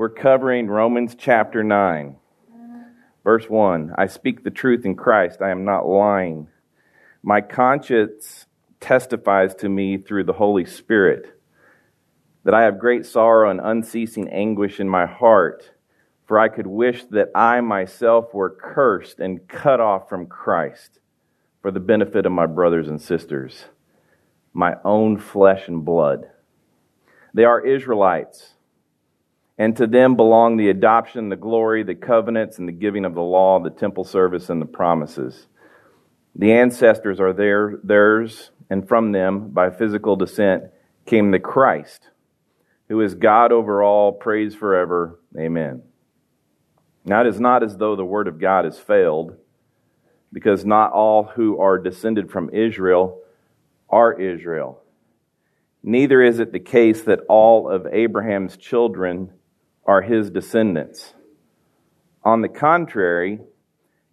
We're covering Romans chapter 9, verse 1. I speak the truth in Christ, I am not lying. My conscience testifies to me through the Holy Spirit that I have great sorrow and unceasing anguish in my heart, for I could wish that I myself were cursed and cut off from Christ for the benefit of my brothers and sisters, my own flesh and blood. They are Israelites and to them belong the adoption, the glory, the covenants, and the giving of the law, the temple service, and the promises. The ancestors are their, theirs, and from them, by physical descent, came the Christ, who is God over all, praise forever. Amen. Now, it is not as though the word of God has failed, because not all who are descended from Israel are Israel. Neither is it the case that all of Abraham's children are his descendants. On the contrary,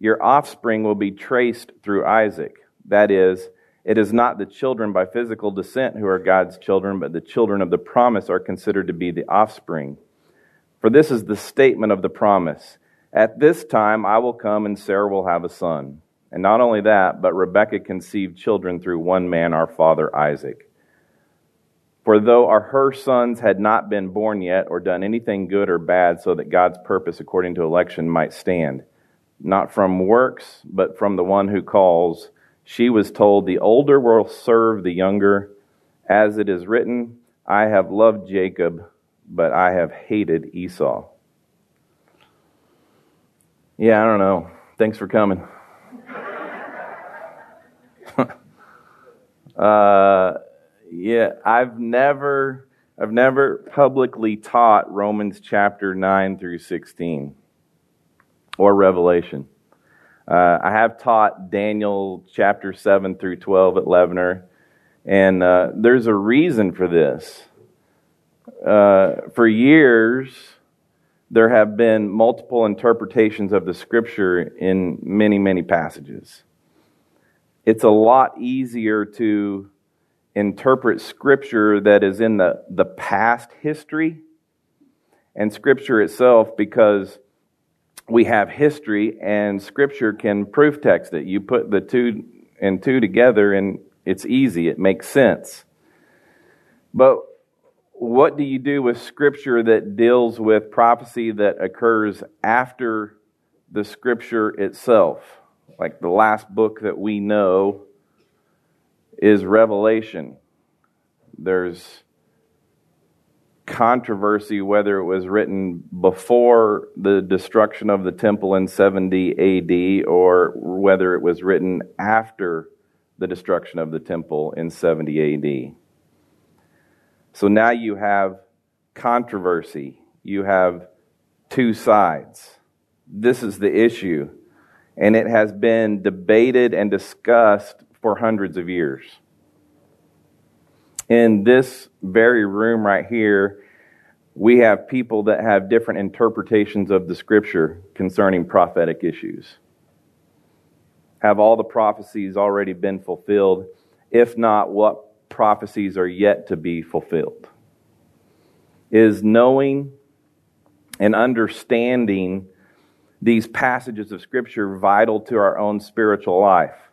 your offspring will be traced through Isaac. That is, it is not the children by physical descent who are God's children, but the children of the promise are considered to be the offspring. For this is the statement of the promise At this time I will come, and Sarah will have a son. And not only that, but Rebekah conceived children through one man, our father Isaac. For though our, her sons had not been born yet or done anything good or bad, so that God's purpose according to election might stand, not from works, but from the one who calls, she was told, The older will serve the younger. As it is written, I have loved Jacob, but I have hated Esau. Yeah, I don't know. Thanks for coming. uh, yeah, I've never I've never publicly taught Romans chapter 9 through 16 or Revelation. Uh, I have taught Daniel chapter 7 through 12 at Levener, and uh, there's a reason for this. Uh, for years, there have been multiple interpretations of the scripture in many, many passages. It's a lot easier to interpret scripture that is in the, the past history and scripture itself because we have history and scripture can proof text it. You put the two and two together and it's easy, it makes sense. But what do you do with scripture that deals with prophecy that occurs after the scripture itself? Like the last book that we know is Revelation. There's controversy whether it was written before the destruction of the temple in 70 AD or whether it was written after the destruction of the temple in 70 AD. So now you have controversy. You have two sides. This is the issue. And it has been debated and discussed for hundreds of years. In this very room right here, we have people that have different interpretations of the scripture concerning prophetic issues. Have all the prophecies already been fulfilled? If not, what prophecies are yet to be fulfilled? Is knowing and understanding these passages of scripture vital to our own spiritual life?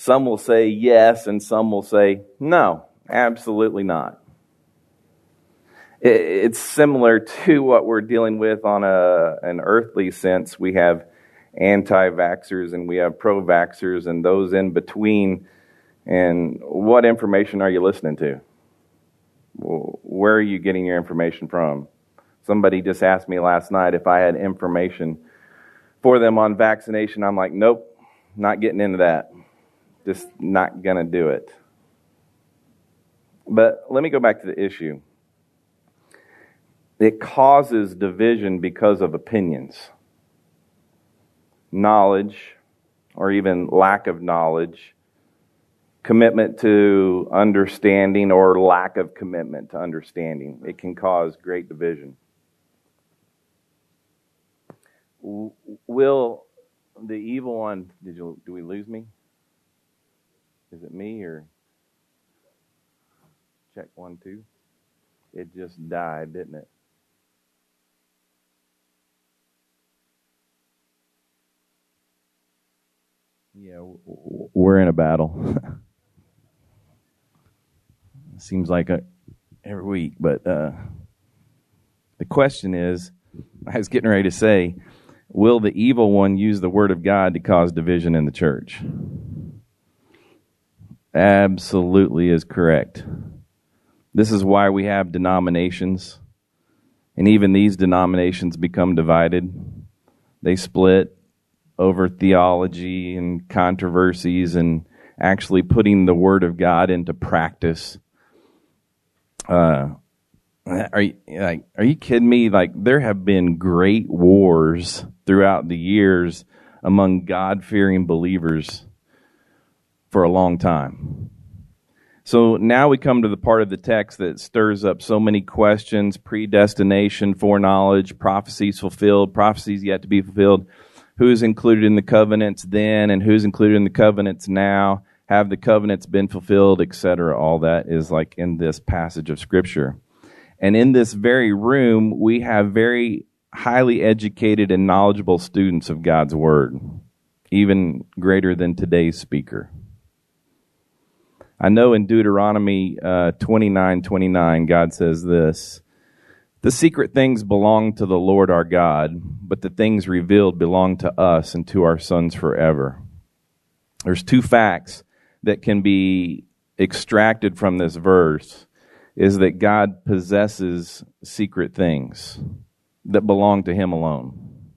Some will say yes, and some will say no, absolutely not. It's similar to what we're dealing with on a, an earthly sense. We have anti vaxxers and we have pro vaxxers and those in between. And what information are you listening to? Where are you getting your information from? Somebody just asked me last night if I had information for them on vaccination. I'm like, nope, not getting into that just not going to do it. But let me go back to the issue. It causes division because of opinions, knowledge, or even lack of knowledge, commitment to understanding, or lack of commitment to understanding. It can cause great division. Will the evil one, did you, do we lose me? Is it me or check one, two? It just died, didn't it? Yeah, we're in a battle. Seems like a, every week, but uh, the question is I was getting ready to say, will the evil one use the word of God to cause division in the church? Absolutely is correct. This is why we have denominations. And even these denominations become divided. They split over theology and controversies and actually putting the Word of God into practice. Uh, are you like are you kidding me? Like there have been great wars throughout the years among God fearing believers for a long time. So now we come to the part of the text that stirs up so many questions predestination, foreknowledge, prophecies fulfilled, prophecies yet to be fulfilled. Who's included in the covenants then and who's included in the covenants now? Have the covenants been fulfilled, etc.? All that is like in this passage of Scripture. And in this very room, we have very highly educated and knowledgeable students of God's Word, even greater than today's speaker. I know in Deuteronomy uh, 29 29, God says this The secret things belong to the Lord our God, but the things revealed belong to us and to our sons forever. There's two facts that can be extracted from this verse is that God possesses secret things that belong to him alone.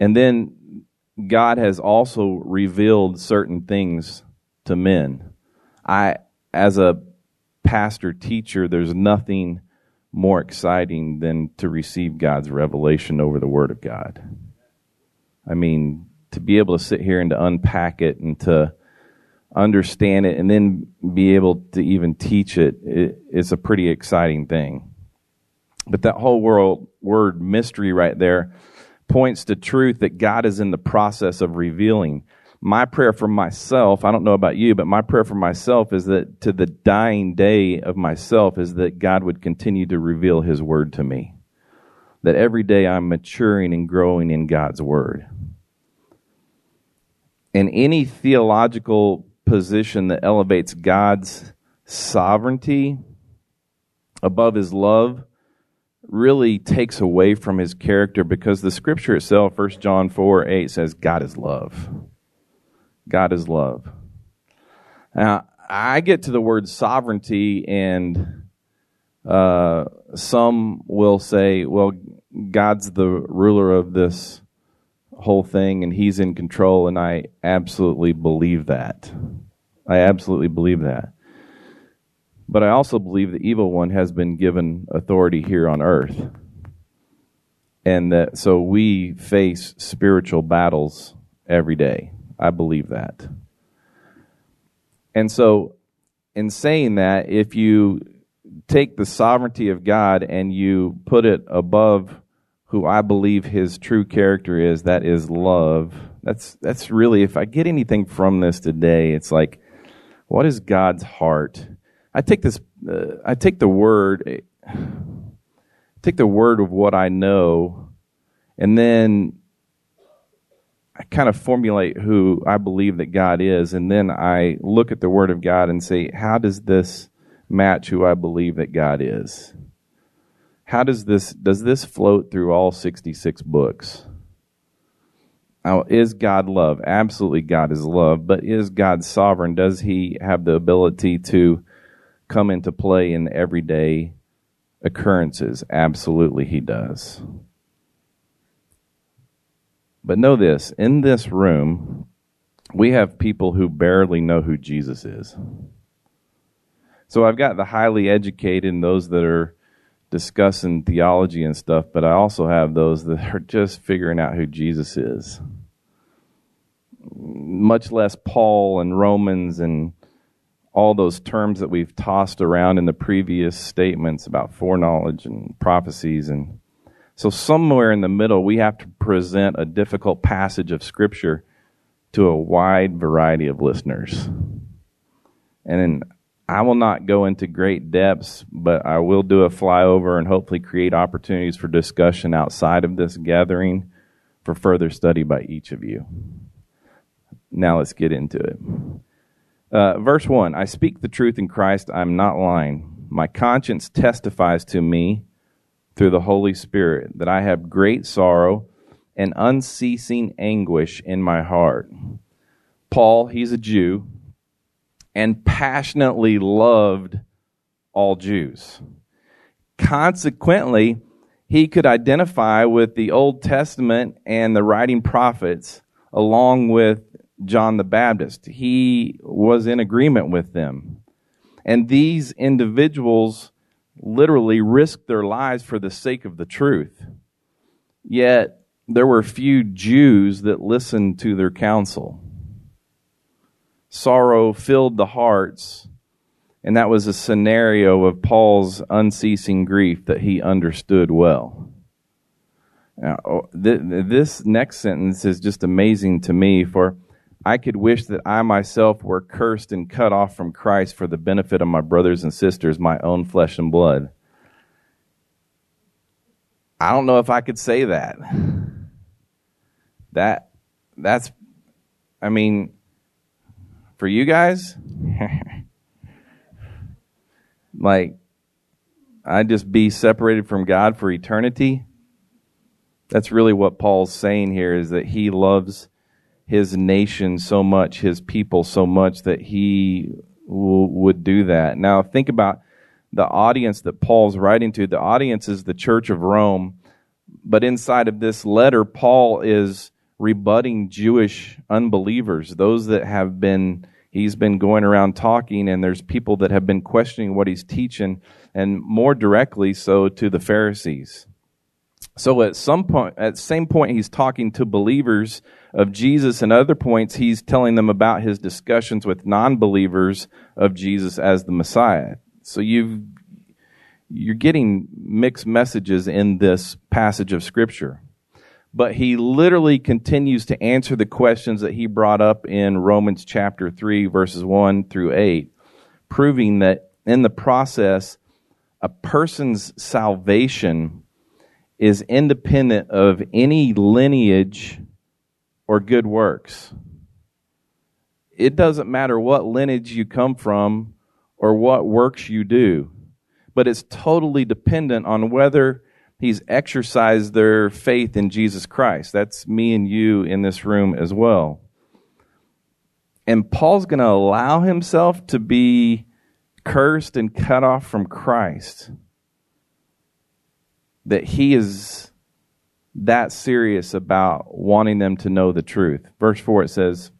And then God has also revealed certain things to men. I, as a pastor teacher, there's nothing more exciting than to receive God's revelation over the Word of God. I mean, to be able to sit here and to unpack it and to understand it and then be able to even teach it, it is a pretty exciting thing. But that whole world word mystery right there points to truth that God is in the process of revealing my prayer for myself, I don't know about you, but my prayer for myself is that to the dying day of myself is that God would continue to reveal his word to me. That every day I'm maturing and growing in God's word. And any theological position that elevates God's sovereignty above his love really takes away from his character because the scripture itself, 1 John 4 8, says God is love. God is love. Now, I get to the word sovereignty, and uh, some will say, well, God's the ruler of this whole thing, and He's in control, and I absolutely believe that. I absolutely believe that. But I also believe the evil one has been given authority here on earth. And that so we face spiritual battles every day. I believe that. And so, in saying that, if you take the sovereignty of God and you put it above who I believe his true character is, that is love. That's that's really if I get anything from this today, it's like what is God's heart? I take this uh, I take the word take the word of what I know and then I kind of formulate who I believe that God is, and then I look at the Word of God and say, how does this match who I believe that God is? How does this does this float through all 66 books? Now, is God love? Absolutely, God is love, but is God sovereign? Does He have the ability to come into play in everyday occurrences? Absolutely, He does. But know this in this room, we have people who barely know who Jesus is. So I've got the highly educated and those that are discussing theology and stuff, but I also have those that are just figuring out who Jesus is. Much less Paul and Romans and all those terms that we've tossed around in the previous statements about foreknowledge and prophecies and so, somewhere in the middle, we have to present a difficult passage of Scripture to a wide variety of listeners. And I will not go into great depths, but I will do a flyover and hopefully create opportunities for discussion outside of this gathering for further study by each of you. Now let's get into it. Uh, verse 1 I speak the truth in Christ, I'm not lying. My conscience testifies to me through the Holy Spirit that I have great sorrow and unceasing anguish in my heart. Paul, he's a Jew, and passionately loved all Jews. Consequently, he could identify with the Old Testament and the writing prophets along with John the Baptist. He was in agreement with them. And these individuals literally risked their lives for the sake of the truth. Yet there were few Jews that listened to their counsel. Sorrow filled the hearts, and that was a scenario of Paul's unceasing grief that he understood well. Now, oh, this next sentence is just amazing to me, for I could wish that I myself were cursed and cut off from Christ for the benefit of my brothers and sisters, my own flesh and blood. I don't know if I could say that. That that's I mean for you guys like I'd just be separated from God for eternity. That's really what Paul's saying here is that he loves his nation so much, his people so much that he w- would do that. Now, think about the audience that Paul's writing to. The audience is the church of Rome. But inside of this letter, Paul is rebutting Jewish unbelievers, those that have been, he's been going around talking, and there's people that have been questioning what he's teaching, and more directly so to the Pharisees. So at some point, at same point, he's talking to believers of Jesus, and other points, he's telling them about his discussions with non believers of Jesus as the Messiah. So you've, you're getting mixed messages in this passage of Scripture. But he literally continues to answer the questions that he brought up in Romans chapter 3, verses 1 through 8, proving that in the process, a person's salvation is independent of any lineage or good works. It doesn't matter what lineage you come from or what works you do, but it's totally dependent on whether he's exercised their faith in Jesus Christ. That's me and you in this room as well. And Paul's going to allow himself to be cursed and cut off from Christ. That he is that serious about wanting them to know the truth. Verse 4 it says,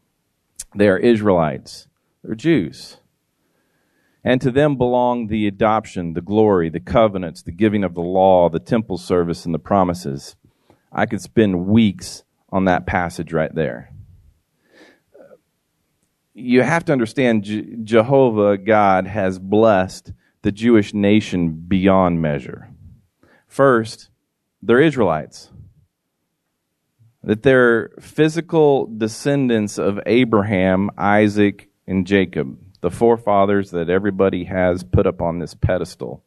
They are Israelites, they're Jews. And to them belong the adoption, the glory, the covenants, the giving of the law, the temple service, and the promises. I could spend weeks on that passage right there. You have to understand Jehovah, God, has blessed the Jewish nation beyond measure. First, they're Israelites that they're physical descendants of Abraham, Isaac, and Jacob, the forefathers that everybody has put up on this pedestal.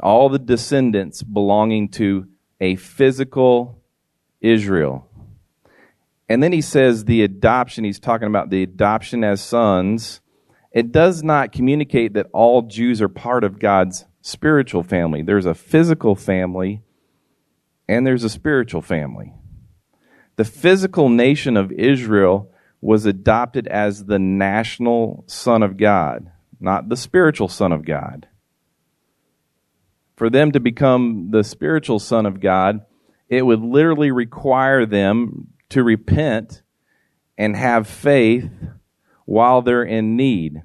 All the descendants belonging to a physical Israel. And then he says the adoption, he's talking about the adoption as sons. It does not communicate that all Jews are part of God's spiritual family. There's a physical family and there's a spiritual family. The physical nation of Israel was adopted as the national son of God, not the spiritual son of God. For them to become the spiritual son of God, it would literally require them to repent and have faith while they're in need,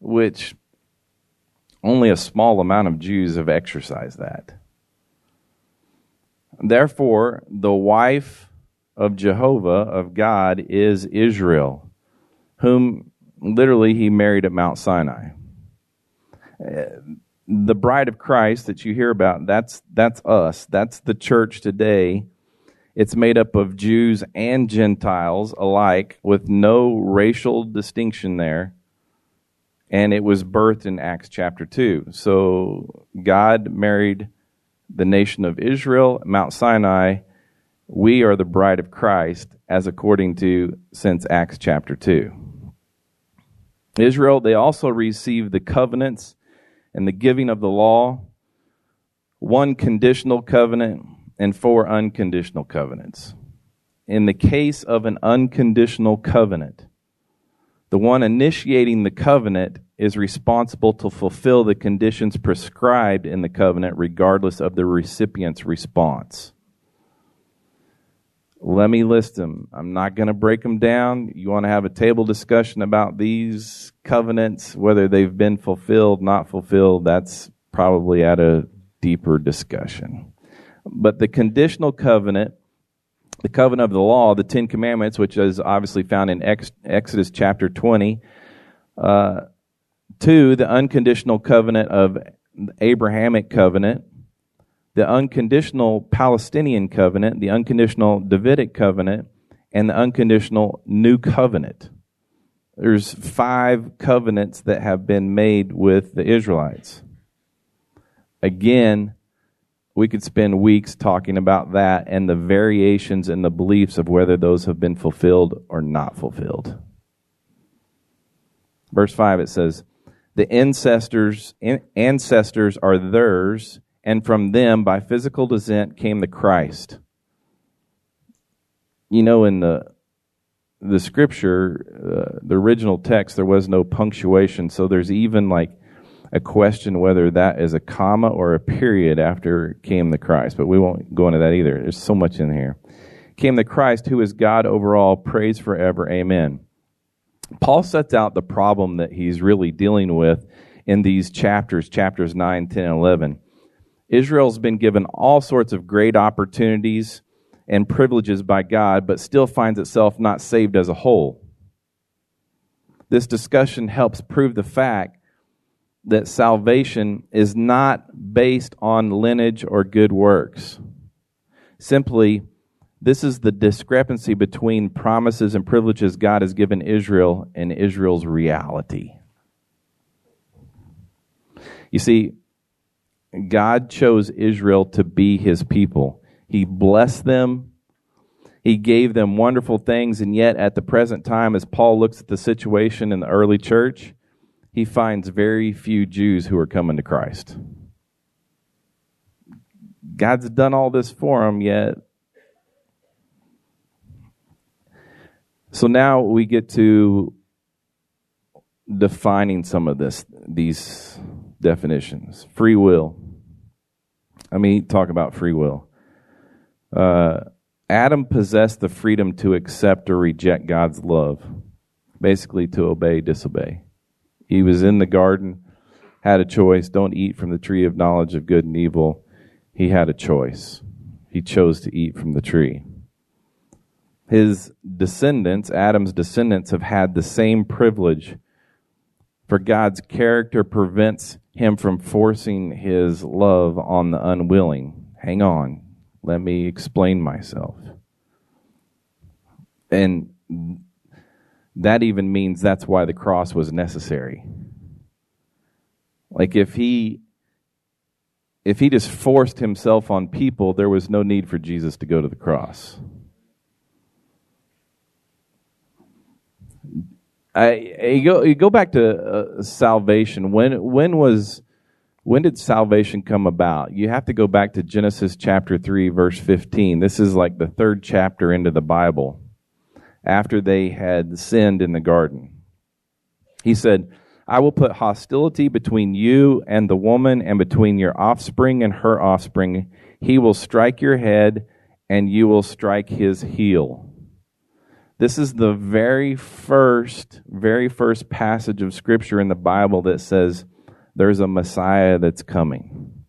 which only a small amount of Jews have exercised that. Therefore, the wife of Jehovah, of God, is Israel, whom literally he married at Mount Sinai. Uh, the bride of Christ that you hear about, that's, that's us. That's the church today. It's made up of Jews and Gentiles alike with no racial distinction there. And it was birthed in Acts chapter 2. So God married the nation of Israel, Mount Sinai, We are the bride of Christ, as according to since Acts chapter 2. Israel, they also received the covenants and the giving of the law, one conditional covenant and four unconditional covenants. In the case of an unconditional covenant, the one initiating the covenant is responsible to fulfill the conditions prescribed in the covenant, regardless of the recipient's response. Let me list them. I'm not going to break them down. You want to have a table discussion about these covenants, whether they've been fulfilled, not fulfilled, that's probably at a deeper discussion. But the conditional covenant the covenant of the law, the Ten Commandments, which is obviously found in Ex- Exodus chapter 20. Uh, two, the unconditional covenant of the Abrahamic covenant, the unconditional Palestinian covenant, the unconditional Davidic covenant, and the unconditional New Covenant. There's five covenants that have been made with the Israelites. Again, we could spend weeks talking about that and the variations in the beliefs of whether those have been fulfilled or not fulfilled. Verse 5 it says, The ancestors ancestors are theirs, and from them by physical descent came the Christ. You know, in the the scripture, uh, the original text, there was no punctuation, so there's even like a question whether that is a comma or a period after came the Christ, but we won't go into that either. There's so much in here. Came the Christ, who is God over all, praise forever. Amen. Paul sets out the problem that he's really dealing with in these chapters, chapters 9, 10, and 11. Israel's been given all sorts of great opportunities and privileges by God, but still finds itself not saved as a whole. This discussion helps prove the fact that salvation is not based on lineage or good works. Simply, this is the discrepancy between promises and privileges God has given Israel and Israel's reality. You see, God chose Israel to be his people. He blessed them. He gave them wonderful things, and yet at the present time, as Paul looks at the situation in the early church, he finds very few Jews who are coming to Christ. God's done all this for him, yet. So now we get to defining some of this, these definitions. Free will. Let me talk about free will. Uh, Adam possessed the freedom to accept or reject God's love, basically to obey, disobey. He was in the garden, had a choice don't eat from the tree of knowledge of good and evil. He had a choice. He chose to eat from the tree. His descendants, Adam's descendants, have had the same privilege, for God's character prevents him from forcing his love on the unwilling. Hang on, let me explain myself. And that even means that's why the cross was necessary. Like if he if he just forced himself on people, there was no need for Jesus to go to the cross. I, you go you go back to uh, salvation. When when was when did salvation come about? You have to go back to Genesis chapter 3 verse 15. This is like the third chapter into the Bible after they had sinned in the garden. He said, I will put hostility between you and the woman, and between your offspring and her offspring. He will strike your head, and you will strike his heel. This is the very first, very first passage of Scripture in the Bible that says there's a Messiah that's coming.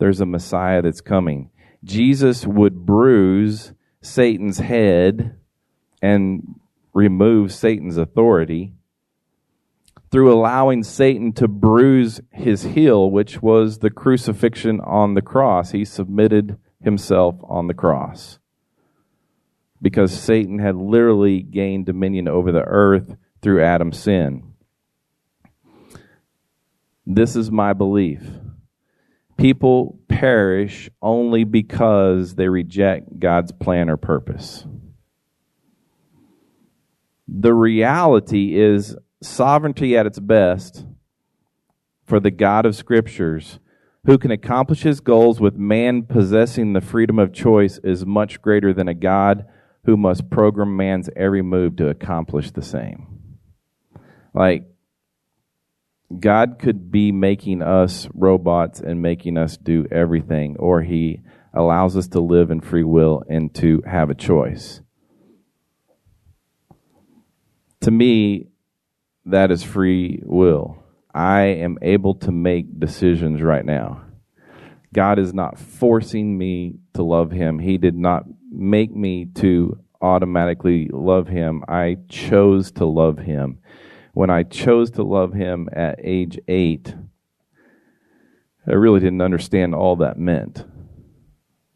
There's a Messiah that's coming. Jesus would bruise Satan's head and remove Satan's authority through allowing Satan to bruise his heel, which was the crucifixion on the cross. He submitted himself on the cross because Satan had literally gained dominion over the earth through Adam's sin. This is my belief. People perish only because they reject God's plan or purpose. The reality is sovereignty at its best for the God of Scriptures, who can accomplish his goals with man possessing the freedom of choice, is much greater than a God who must program man's every move to accomplish the same. Like, God could be making us robots and making us do everything, or He allows us to live in free will and to have a choice. To me, that is free will. I am able to make decisions right now. God is not forcing me to love Him. He did not make me to automatically love Him. I chose to love Him when I chose to love him at age eight, I really didn't understand all that meant.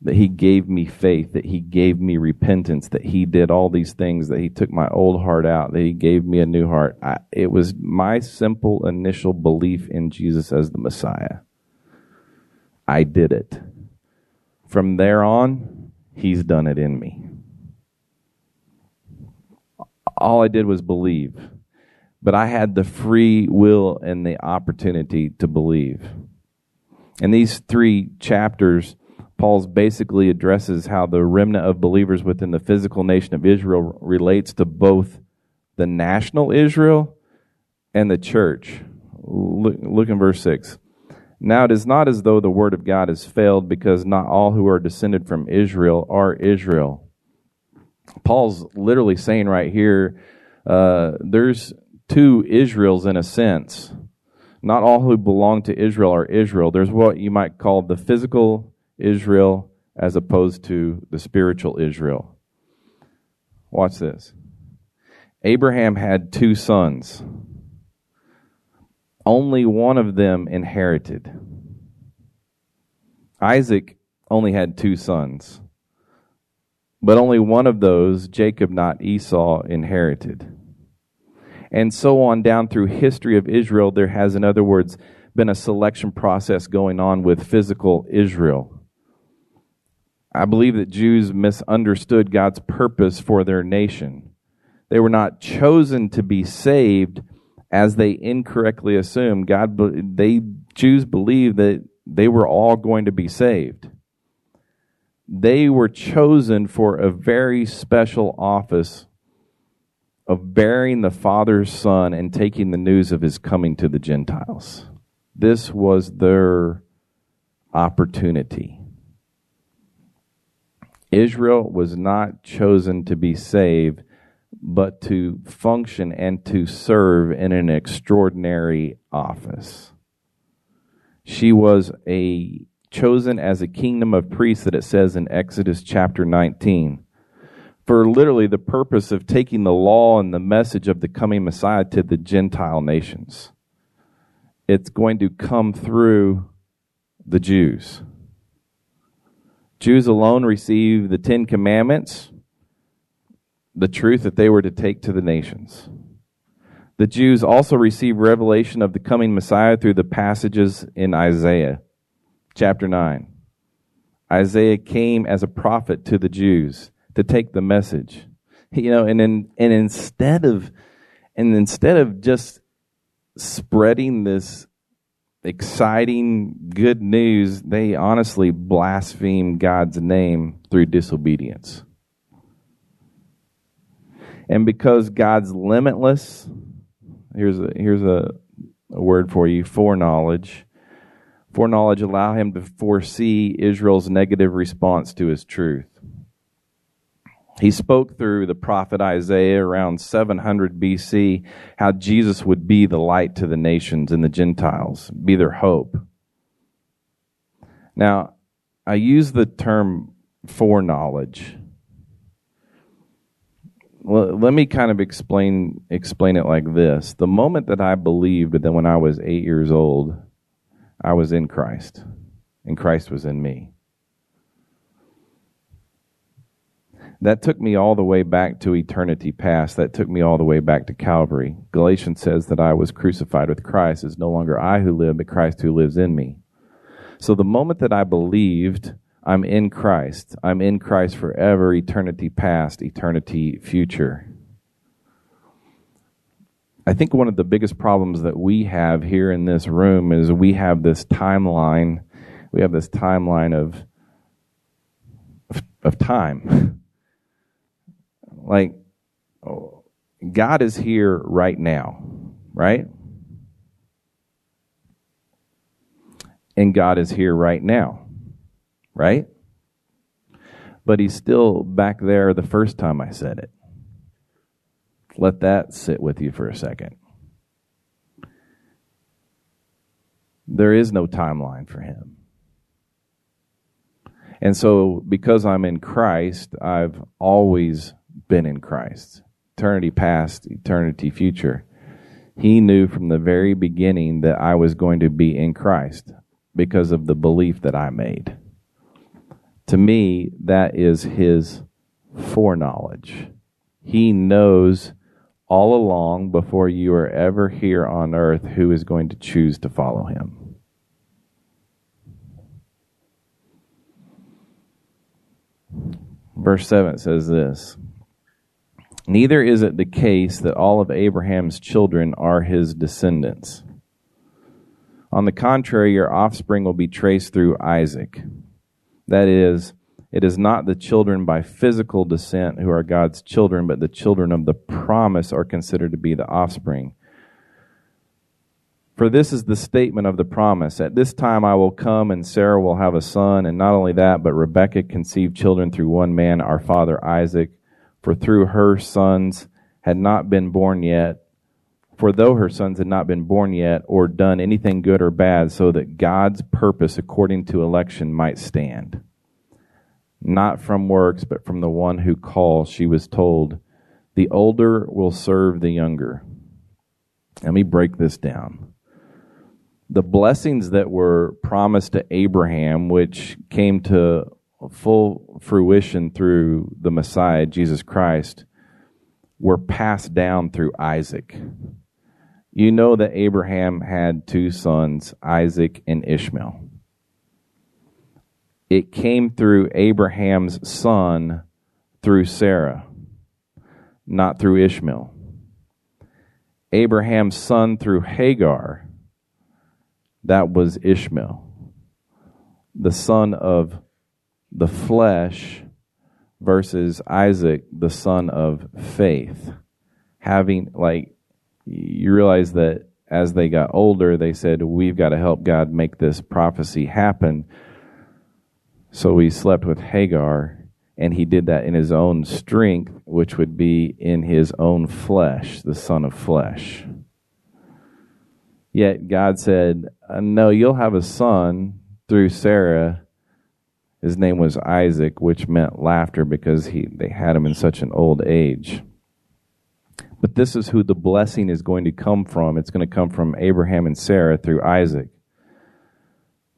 That he gave me faith, that he gave me repentance, that he did all these things, that he took my old heart out, that he gave me a new heart. I, it was my simple initial belief in Jesus as the Messiah. I did it. From there on, he's done it in me. All I did was believe but I had the free will and the opportunity to believe. And these three chapters, Paul's basically addresses how the remnant of believers within the physical nation of Israel relates to both the national Israel and the church. Look, look in verse 6. Now it is not as though the word of God has failed, because not all who are descended from Israel are Israel. Paul's literally saying right here, uh, there's two Israels in a sense. Not all who belong to Israel are Israel. There's what you might call the physical Israel as opposed to the spiritual Israel. Watch this. Abraham had two sons. Only one of them inherited. Isaac only had two sons. But only one of those, Jacob, not Esau, inherited and so on down through history of Israel, there has, in other words, been a selection process going on with physical Israel. I believe that Jews misunderstood God's purpose for their nation. They were not chosen to be saved as they incorrectly assumed. God, they Jews believed that they were all going to be saved. They were chosen for a very special office of bearing the Father's Son and taking the news of his coming to the Gentiles. This was their opportunity. Israel was not chosen to be saved, but to function and to serve in an extraordinary office. She was a chosen as a kingdom of priests that it says in Exodus chapter 19 for literally the purpose of taking the law and the message of the coming Messiah to the Gentile nations. It's going to come through the Jews. Jews alone receive the Ten Commandments, the truth that they were to take to the nations. The Jews also receive revelation of the coming Messiah through the passages in Isaiah chapter 9. Isaiah came as a prophet to the Jews to take the message. You know, and in, and instead of and instead of just spreading this exciting good news, they honestly blaspheme God's name through disobedience. And because God's limitless, here's a, here's a, a word for you foreknowledge. Foreknowledge allow him to foresee Israel's negative response to his truth. He spoke through the prophet Isaiah around 700 BC how Jesus would be the light to the nations and the Gentiles, be their hope. Now, I use the term foreknowledge. Well, let me kind of explain explain it like this. The moment that I believed that when I was 8 years old, I was in Christ and Christ was in me. That took me all the way back to eternity past. That took me all the way back to Calvary. Galatians says that I was crucified with Christ. It's no longer I who live, but Christ who lives in me. So the moment that I believed, I'm in Christ. I'm in Christ forever, eternity past, eternity future. I think one of the biggest problems that we have here in this room is we have this timeline. We have this timeline of of, of time. like God is here right now, right? And God is here right now, right? But he's still back there the first time I said it. Let that sit with you for a second. There is no timeline for him. And so, because I'm in Christ, I've always been in Christ. Eternity past, eternity future. He knew from the very beginning that I was going to be in Christ because of the belief that I made. To me, that is his foreknowledge. He knows all along before you are ever here on earth who is going to choose to follow him. Verse 7 says this Neither is it the case that all of Abraham's children are his descendants. On the contrary, your offspring will be traced through Isaac. That is, it is not the children by physical descent who are God's children, but the children of the promise are considered to be the offspring. For this is the statement of the promise At this time I will come, and Sarah will have a son. And not only that, but Rebekah conceived children through one man, our father Isaac. For through her sons had not been born yet. For though her sons had not been born yet, or done anything good or bad, so that God's purpose according to election might stand not from works, but from the one who calls, she was told, The older will serve the younger. Let me break this down. The blessings that were promised to Abraham, which came to full fruition through the Messiah, Jesus Christ, were passed down through Isaac. You know that Abraham had two sons, Isaac and Ishmael it came through Abraham's son through Sarah, not through Ishmael. Abraham's son through Hagar, that was Ishmael. The son of the flesh versus Isaac, the son of faith. Having, like, you realize that as they got older, they said, We've got to help God make this prophecy happen so we slept with Hagar, and he did that in his own strength, which would be in his own flesh, the son of flesh. Yet God said, No, you'll have a son through Sarah. His name was Isaac, which meant laughter because he, they had him in such an old age. But this is who the blessing is going to come from. It's going to come from Abraham and Sarah through Isaac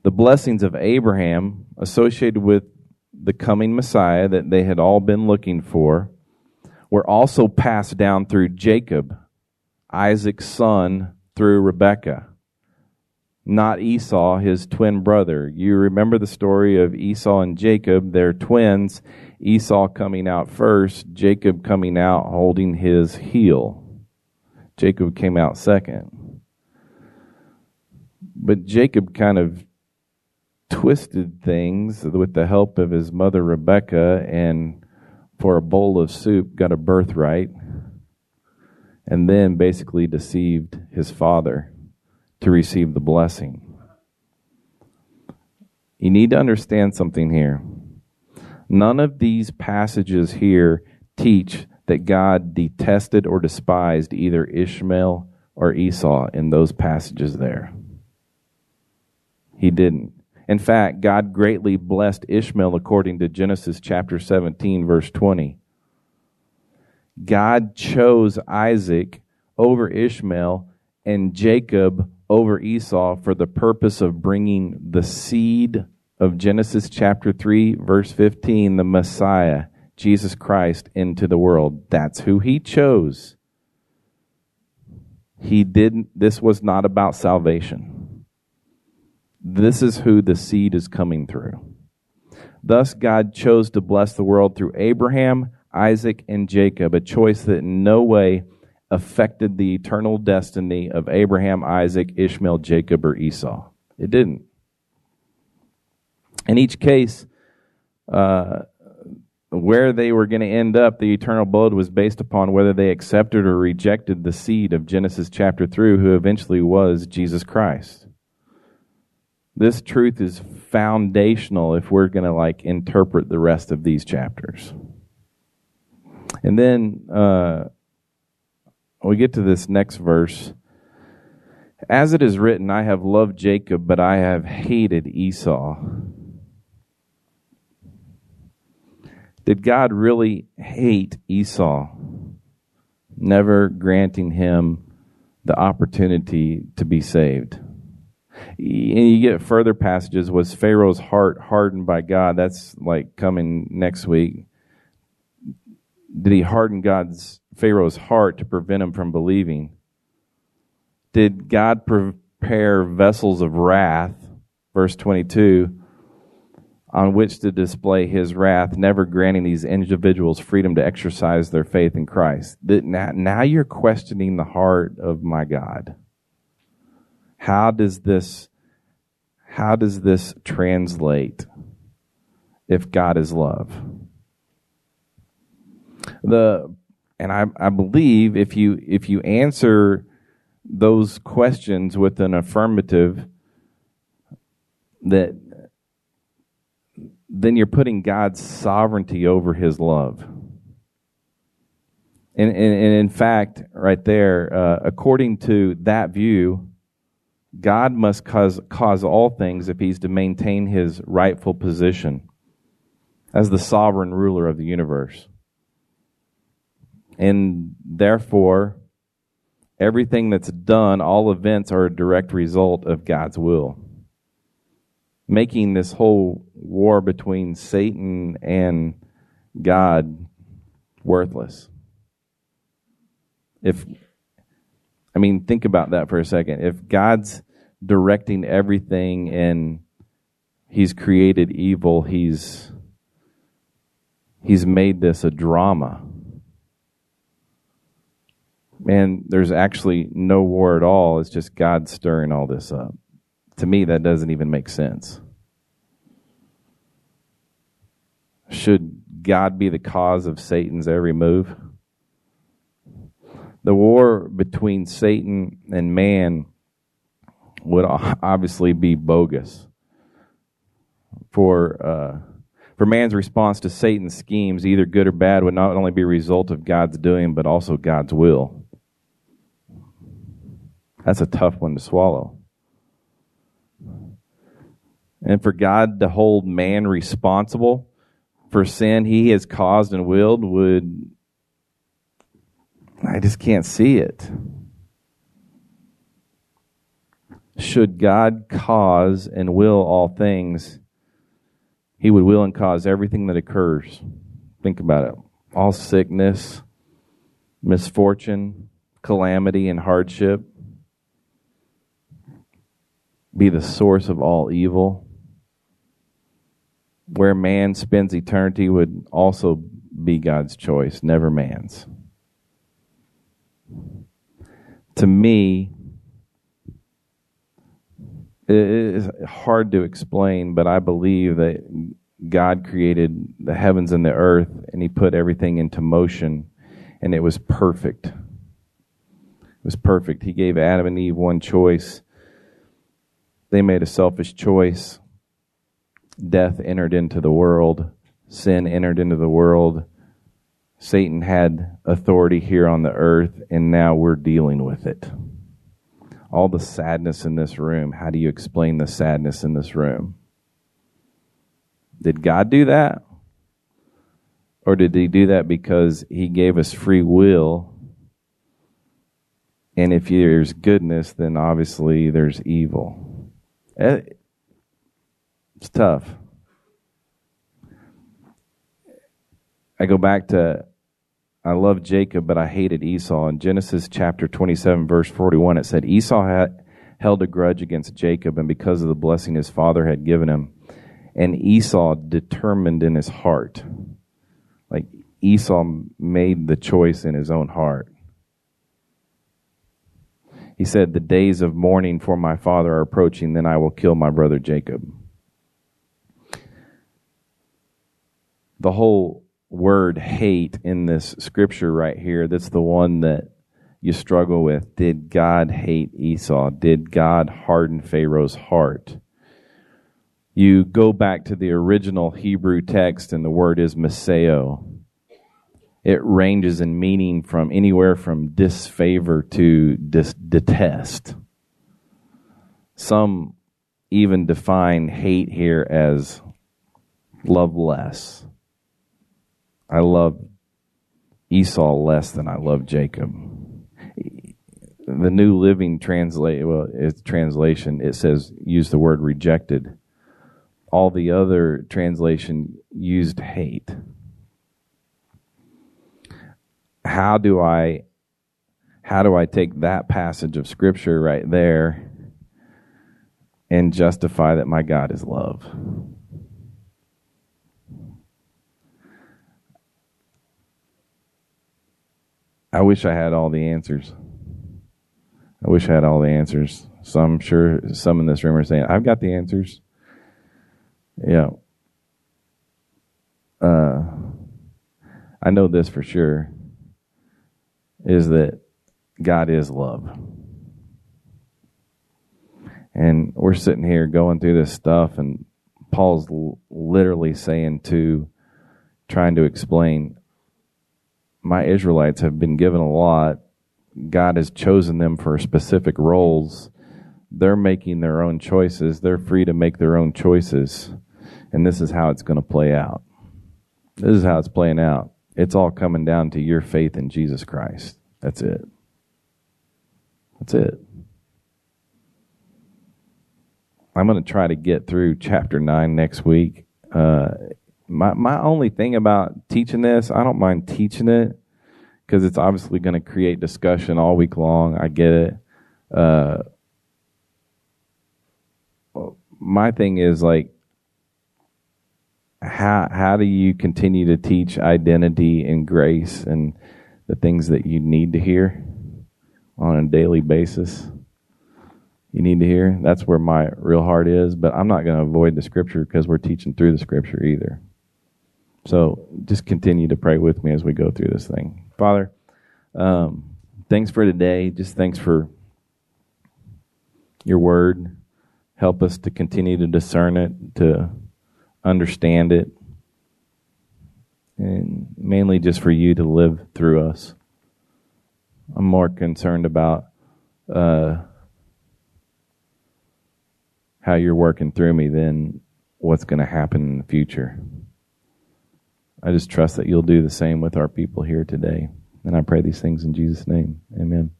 the blessings of Abraham associated with the coming Messiah that they had all been looking for were also passed down through Jacob, Isaac's son, through Rebekah, not Esau, his twin brother. You remember the story of Esau and Jacob, they're twins. Esau coming out first, Jacob coming out holding his heel. Jacob came out second. But Jacob kind of twisted things with the help of his mother Rebecca and for a bowl of soup got a birthright and then basically deceived his father to receive the blessing. You need to understand something here. None of these passages here teach that God detested or despised either Ishmael or Esau in those passages there. He didn't. In fact, God greatly blessed Ishmael according to Genesis chapter 17, verse 20. God chose Isaac over Ishmael and Jacob over Esau for the purpose of bringing the seed of Genesis chapter 3, verse 15, the Messiah, Jesus Christ, into the world. That's who he chose. He didn't, this was not about salvation. This is who the seed is coming through. Thus, God chose to bless the world through Abraham, Isaac, and Jacob, a choice that in no way affected the eternal destiny of Abraham, Isaac, Ishmael, Jacob, or Esau. It didn't. In each case, uh, where they were going to end up, the eternal blood was based upon whether they accepted or rejected the seed of Genesis chapter 3, who eventually was Jesus Christ. This truth is foundational if we're going to like interpret the rest of these chapters. And then uh, we get to this next verse. As it is written, I have loved Jacob, but I have hated Esau. Did God really hate Esau, never granting him the opportunity to be saved? And you get further passages. Was Pharaoh's heart hardened by God? That's like coming next week. Did he harden God's Pharaoh's heart to prevent him from believing? Did God prepare vessels of wrath? Verse 22 on which to display his wrath, never granting these individuals freedom to exercise their faith in Christ. Now you're questioning the heart of my God. How does this how does this translate if God is love? The and I, I believe if you if you answer those questions with an affirmative that then you're putting God's sovereignty over his love. And, and, and in fact, right there, uh, according to that view, God must cause, cause all things if he's to maintain his rightful position as the sovereign ruler of the universe. And therefore, everything that's done, all events are a direct result of God's will making this whole war between Satan and God worthless. If, I mean, think about that for a second. If God's directing everything and He's created evil, He's He's made this a drama. Man, there's actually no war at all. It's just God stirring all this up. To me, that doesn't even make sense. Should God be the cause of Satan's every move? The war between Satan and man would obviously be bogus. For uh, for man's response to Satan's schemes, either good or bad, would not only be a result of God's doing, but also God's will. That's a tough one to swallow. And for God to hold man responsible for sin he has caused and willed would. I just can't see it. Should God cause and will all things, he would will and cause everything that occurs. Think about it. All sickness, misfortune, calamity, and hardship be the source of all evil where man spends eternity would also be God's choice, never man's. To me, it is hard to explain, but I believe that God created the heavens and the earth and He put everything into motion, and it was perfect. It was perfect. He gave Adam and Eve one choice. They made a selfish choice death entered into the world, sin entered into the world. Satan had authority here on the earth, and now we're dealing with it. All the sadness in this room, how do you explain the sadness in this room? Did God do that? Or did he do that because he gave us free will? And if there's goodness, then obviously there's evil. Eh, it's tough. I go back to I love Jacob, but I hated Esau. In Genesis chapter 27, verse 41, it said, Esau had, held a grudge against Jacob, and because of the blessing his father had given him. And Esau determined in his heart. Like Esau made the choice in his own heart. He said, The days of mourning for my father are approaching, then I will kill my brother Jacob. The whole word hate in this scripture right here, that's the one that you struggle with. Did God hate Esau? Did God harden Pharaoh's heart? You go back to the original Hebrew text, and the word is meseo. It ranges in meaning from anywhere from disfavor to dis- detest. Some even define hate here as love less. I love Esau less than I love Jacob. The New Living Translate well, it's translation it says use the word rejected. All the other translation used hate. How do I how do I take that passage of scripture right there and justify that my God is love? I wish I had all the answers. I wish I had all the answers. So I'm sure some in this room are saying, I've got the answers. Yeah. Uh, I know this for sure is that God is love. And we're sitting here going through this stuff, and Paul's l- literally saying to, trying to explain, my Israelites have been given a lot. God has chosen them for specific roles. They're making their own choices. They're free to make their own choices. And this is how it's going to play out. This is how it's playing out. It's all coming down to your faith in Jesus Christ. That's it. That's it. I'm going to try to get through chapter 9 next week. Uh, my my only thing about teaching this, I don't mind teaching it because it's obviously going to create discussion all week long. I get it. Uh, my thing is like, how how do you continue to teach identity and grace and the things that you need to hear on a daily basis? You need to hear. That's where my real heart is. But I'm not going to avoid the scripture because we're teaching through the scripture either. So just continue to pray with me as we go through this thing. Father, um, thanks for today. Just thanks for your word. Help us to continue to discern it, to understand it, and mainly just for you to live through us. I'm more concerned about uh, how you're working through me than what's going to happen in the future. I just trust that you'll do the same with our people here today. And I pray these things in Jesus' name. Amen.